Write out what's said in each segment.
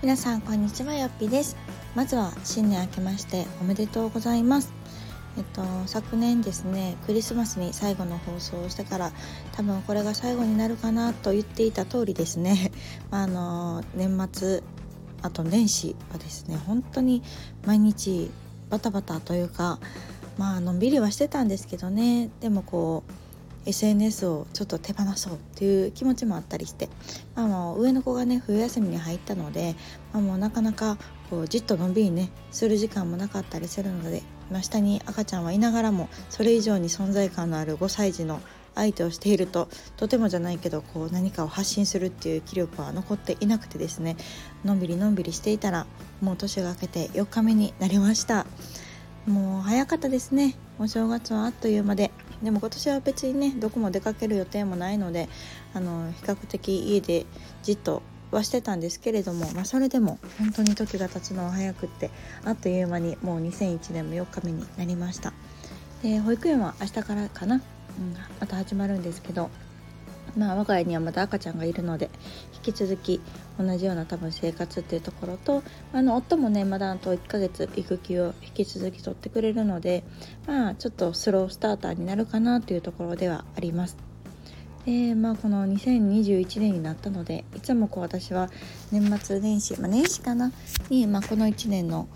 皆さんこんにちはよっぴです。まずは新年明けましておめでとうございます。えっと昨年ですねクリスマスに最後の放送をしてから多分これが最後になるかなと言っていた通りですね。あの年末あと年始はですね本当に毎日バタバタというかまあのんびりはしてたんですけどね。でもこう SNS をちょっと手放そうっていう気持ちもあったりして、まあ、もう上の子がね冬休みに入ったので、まあ、もうなかなかこうじっとのんびりねする時間もなかったりするので、まあ、下に赤ちゃんはいながらもそれ以上に存在感のある5歳児の相手をしているととてもじゃないけどこう何かを発信するっていう気力は残っていなくてですねのんびりのんびりしていたらもう年が明けて4日目になりました。もう早かったですね。お正月はあっという間で。でも今年は別にねどこも出かける予定もないのであの比較的家でじっとはしてたんですけれども、まあ、それでも本当に時が経つのは早くってあっという間にもう2001年も4日目になりました。で保育園は明日からかな、うん、また始まるんですけどまあ我が家にはまだ赤ちゃんがいるので引き続き同じような多分生活っていうところとあの夫もねまだあと1ヶ月育休を引き続き取ってくれるのでまあちょっとスロースターターになるかなというところではあります。でまあこの2021年になったのでいつもこう私は年末年始、まあ、年始かな？に、まあ、この1年の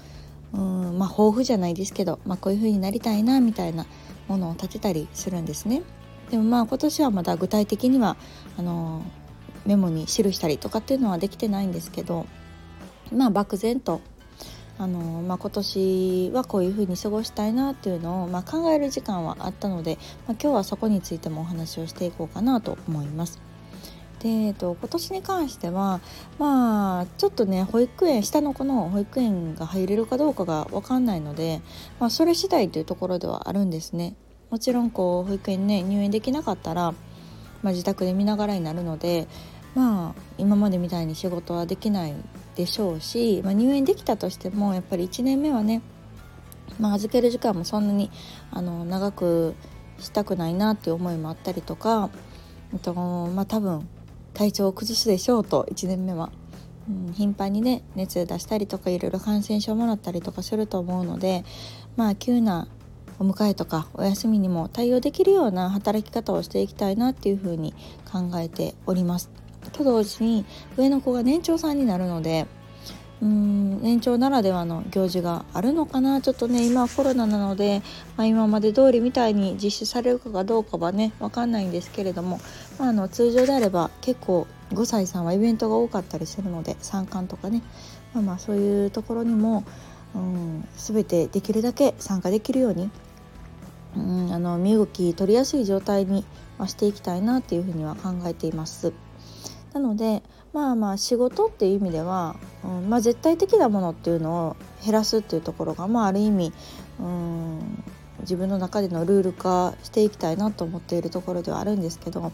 うんまあ抱負じゃないですけど、まあ、こういう風になりたいなみたいなものを立てたりするんですね。でもまあ今年はまだ具体的にはあのメモに記したりとかっていうのはできてないんですけどまあ漠然とあの、まあ、今年はこういうふうに過ごしたいなっていうのを、まあ、考える時間はあったので、まあ、今日はそこについてもお話をしていこうかなと思います。で、えっと、今年に関してはまあちょっとね保育園下の子の保育園が入れるかどうかが分かんないので、まあ、それ次第というところではあるんですね。もちろんこう保育園ね入園できなかったら、まあ、自宅で見ながらになるのでまあ今までみたいに仕事はできないでしょうし、まあ、入園できたとしてもやっぱり1年目はね、まあ、預ける時間もそんなにあの長くしたくないなっていう思いもあったりとかえっと、まあ、多分体調を崩すでしょうと1年目は。頻繁にね熱出したりとかいろいろ感染症もらったりとかすると思うのでまあ急なお迎えとかお休みにも対応できるような働き方をしていきたいなっていうふうに考えております。と同時に上の子が年長さんになるのでうーん年長ならではの行事があるのかなちょっとね今はコロナなので、まあ、今まで通りみたいに実施されるかどうかはね分かんないんですけれども、まあ、あの通常であれば結構5歳さんはイベントが多かったりするので参観とかね、まあ、まあそういうところにも、うん、全てできるだけ参加できるようにうん、あの身動き取りやすい状態にしていきたいなっていうふうには考えています。なのでまあまあ仕事っていう意味では、うんまあ、絶対的なものっていうのを減らすっていうところが、まあ、ある意味、うん、自分の中でのルール化していきたいなと思っているところではあるんですけど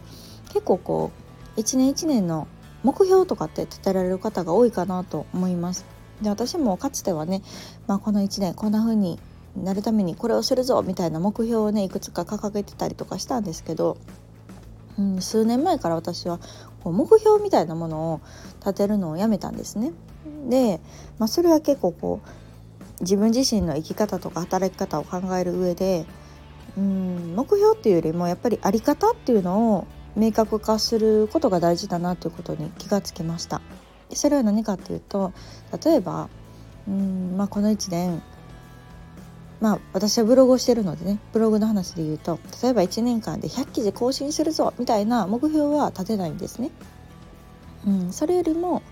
結構こう一年一年の目標とかって立てられる方が多いかなと思います。で私もかつてはね、まあ、この1年こんな風になるためにこれをするぞみたいな目標をねいくつか掲げてたりとかしたんですけど、うん、数年前から私はこう目標みたいなものを立てるのをやめたんですね。で、まあ、それは結構こう自分自身の生き方とか働き方を考える上でうん目標っていうよりもやっぱり在り方っていうのを明確化することが大事だなということに気がつきました。それは何かっていうと例えばうん、まあ、この1年まあ私はブログをしてるのでねブログの話で言うと例えば1年間で100記事更新するぞみたいな目標は立てないんですね。うん、それよりも、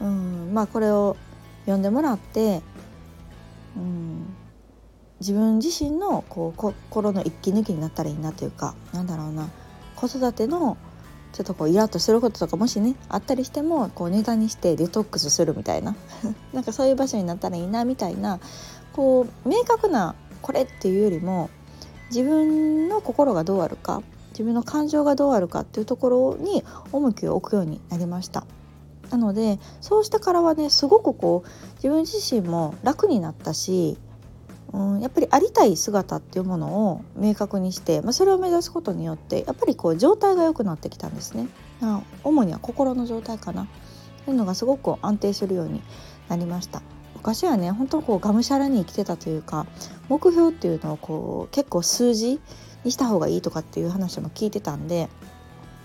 うん、まあこれを読んでもらって、うん、自分自身のこう心の一気抜きになったらいいなというかなんだろうな子育てのちょっとこうイラッとすることとかもしねあったりしてもこうネタにしてデトックスするみたいな なんかそういう場所になったらいいなみたいなこう明確なこれっていうよりも自分の心がどうあるか自分の感情がどうあるかっていうところに重きを置くようになりました。なのでそうしてからはねすごくこう自分自身も楽になったし、うん、やっぱりありたい姿っていうものを明確にして、まあ、それを目指すことによってやっぱりこう状態が良くなってきたんですね。主には心の状態かな。そういうのがすごく安定するようになりました昔はね本当こうがむしゃらに生きてたというか目標っていうのをこう結構数字にした方がいいとかっていう話も聞いてたんで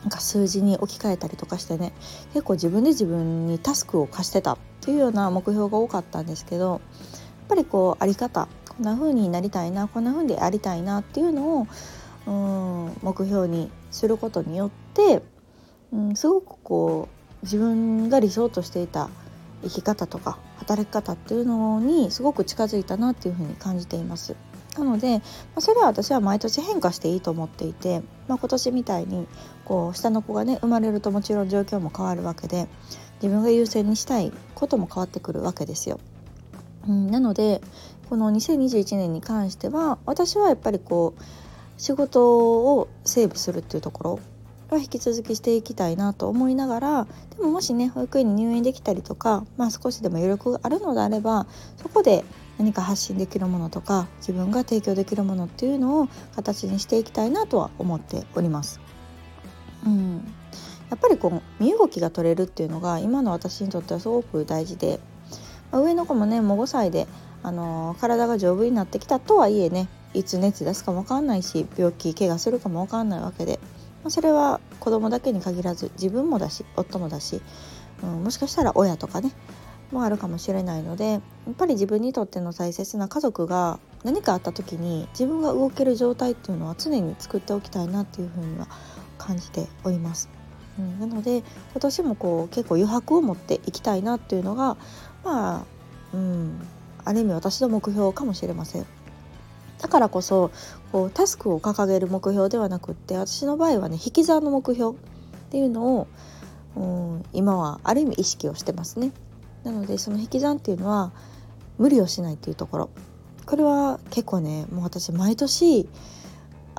なんか数字に置き換えたりとかしてね結構自分で自分にタスクを課してたっていうような目標が多かったんですけどやっぱりこうあり方こんな風になりたいなこんな風でありたいなっていうのをうん目標にすることによって、うん、すごくこう自分が理想としていた生き方とか働き方っていうのにすごく近づいたなっていうふうに感じています。なので、まあ、それは私は毎年変化していいと思っていて、まあ、今年みたいにこう下の子がね生まれるともちろん状況も変わるわけで自分が優先にしたいことも変わってくるわけですよ。うん、なのでこの2021年に関しては私はやっぱりこう仕事をセーブするっていうところは引き続きしていきたいなと思いながらでももしね保育園に入園できたりとか、まあ、少しでも余力があるのであればそこで何か発信できるものとか自分が提供できるものっていうのを形にしていきたいなとは思っております。うん、やっぱりこう身動きが取れるっていうのが今の私にとってはすごく大事で、上の子もねもう5歳で、あの、体が丈夫になってきたとはいえねいつ熱出すかも分かんないし病気怪我するかも分かんないわけで、まあ、それは子供だけに限らず自分もだし夫もだし、うん、もしかしたら親とかねもあるかもしれないのでやっぱり自分にとっての大切な家族が何かあった時に自分が動ける状態っていうのは常に作っておきたいなっていうふうには感じております。うん、なので今年もこう結構余白を持っていきたいなっていうのがまあ、うん、ある意味私の目標かもしれません。だからこそこうタスクを掲げる目標ではなくって私の場合はね引き算の目標っていうのを、うん、今はある意味意識をしてますね。なのでその引き算っていうのは無理をしないっていうところこれは結構ねもう私毎年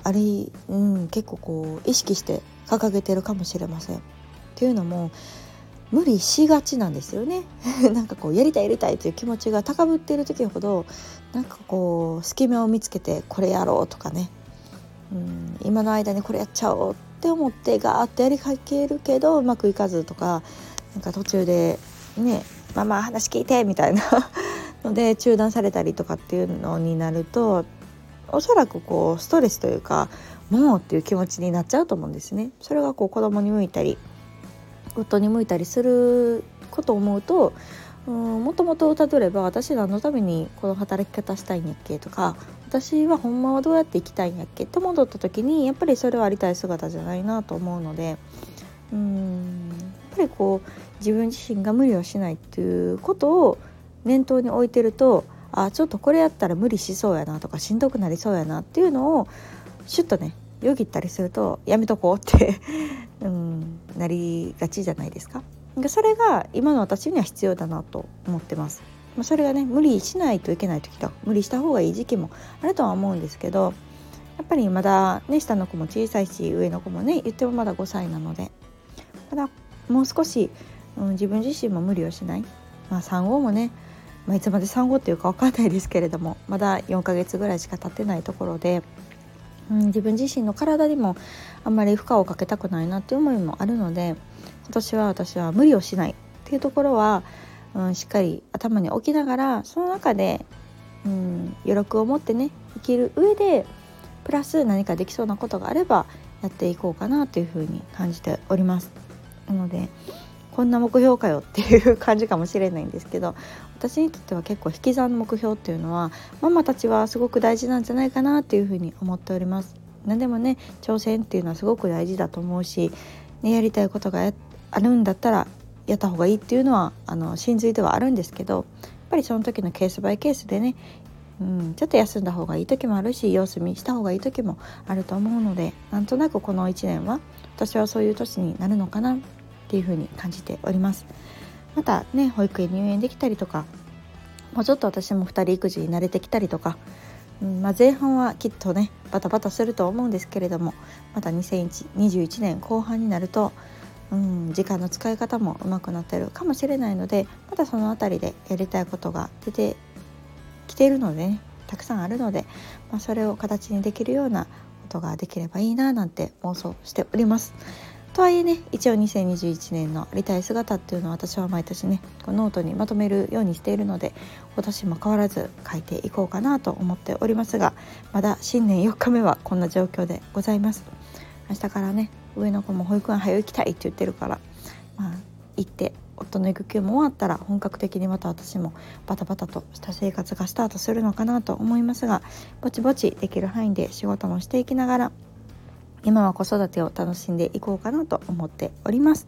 あれ、うん、結構こう意識して掲げてるかもしれません。っていうのも無理しがちなんですよね。なんかこうやりたいやりたいという気持ちが高ぶっている時ほどなんかこう隙間を見つけてこれやろうとかね。うん今の間にこれやっちゃおうって思ってガーッとやりかけるけどうまくいかずとかなんか途中でね「ママ話聞いて」みたいな。ので中断されたりとかっていうのになるとおそらくこうストレスというかもうっていう気持ちになっちゃうと思うんですね。それがこう子供に向いたり夫に向いたりすることを思うとうんもともとたどれば私何のためにこの働き方したいんやっけとか私はほんまはどうやって生きたいんやっけと戻った時にやっぱりそれはありたい姿じゃないなと思うのでうんやっぱりこう自分自身が無理をしないっていうことを念頭に置いてるとあちょっとこれやったら無理しそうやなとかしんどくなりそうやなっていうのをシュッとねよぎったりするとやめとこうって うんなりがちじゃないですか。それが今の私には必要だなと思ってます。それがね無理しないといけない時と無理した方がいい時期もあるとは思うんですけどやっぱりまだね下の子も小さいし上の子もね言ってもまだ5歳なのでまだもう少し、うん、自分自身も無理をしない、まあ、産後もね、まあ、いつまで産後っていうか分かんないですけれどもまだ4ヶ月ぐらいしか経ってないところでうん、自分自身の体にもあんまり負荷をかけたくないなっていう思いもあるので今年は私は無理をしないっていうところは、うん、しっかり頭に置きながらその中で、うん、余力を持ってね生きる上でプラス何かできそうなことがあればやっていこうかなというふうに感じております。なのでこんな目標かよっていう感じかもしれないんですけど私にとっては結構引き算の目標っていうのはママたちはすごく大事なんじゃないかなっていうふうに思っております。何でもね挑戦っていうのはすごく大事だと思うし、ね、やりたいことがあるんだったらやった方がいいっていうのはあの真髄ではあるんですけどやっぱりその時のケースバイケースでねうん、ちょっと休んだ方がいい時もあるし様子見した方がいい時もあると思うのでなんとなくこの1年は私はそういう年になるのかなっていうふうに感じております。またね保育園入園できたりとかもうちょっと私も2人育児に慣れてきたりとか、うんまあ、前半はきっとねバタバタすると思うんですけれどもまた2021年後半になると、うん、時間の使い方も上手くなってるかもしれないのでまたその辺りでやりたいことが出てきているのでねたくさんあるので、まあ、それを形にできるようなことができればいいななんて妄想しております。とはいえね一応2021年のありたい姿っていうのは私は毎年ねこのノートにまとめるようにしているので今年も変わらず書いていこうかなと思っておりますがまだ新年4日目はこんな状況でございます。明日からね上の子も保育園早行きたいって言ってるからまあ行って夫の育休も終わったら本格的にまた私もバタバタとした生活がスタートするのかなと思いますがぼちぼちできる範囲で仕事もしていきながら今は子育てを楽しんでいこうかなと思っております。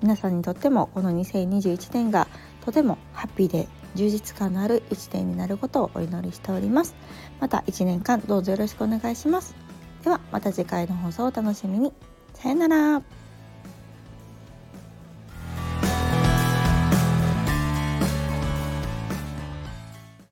皆さんにとってもこの2021年がとてもハッピーで充実感のある1年になることをお祈りしております。また1年間どうぞよろしくお願いします。ではまた次回の放送をお楽しみに。さよなら。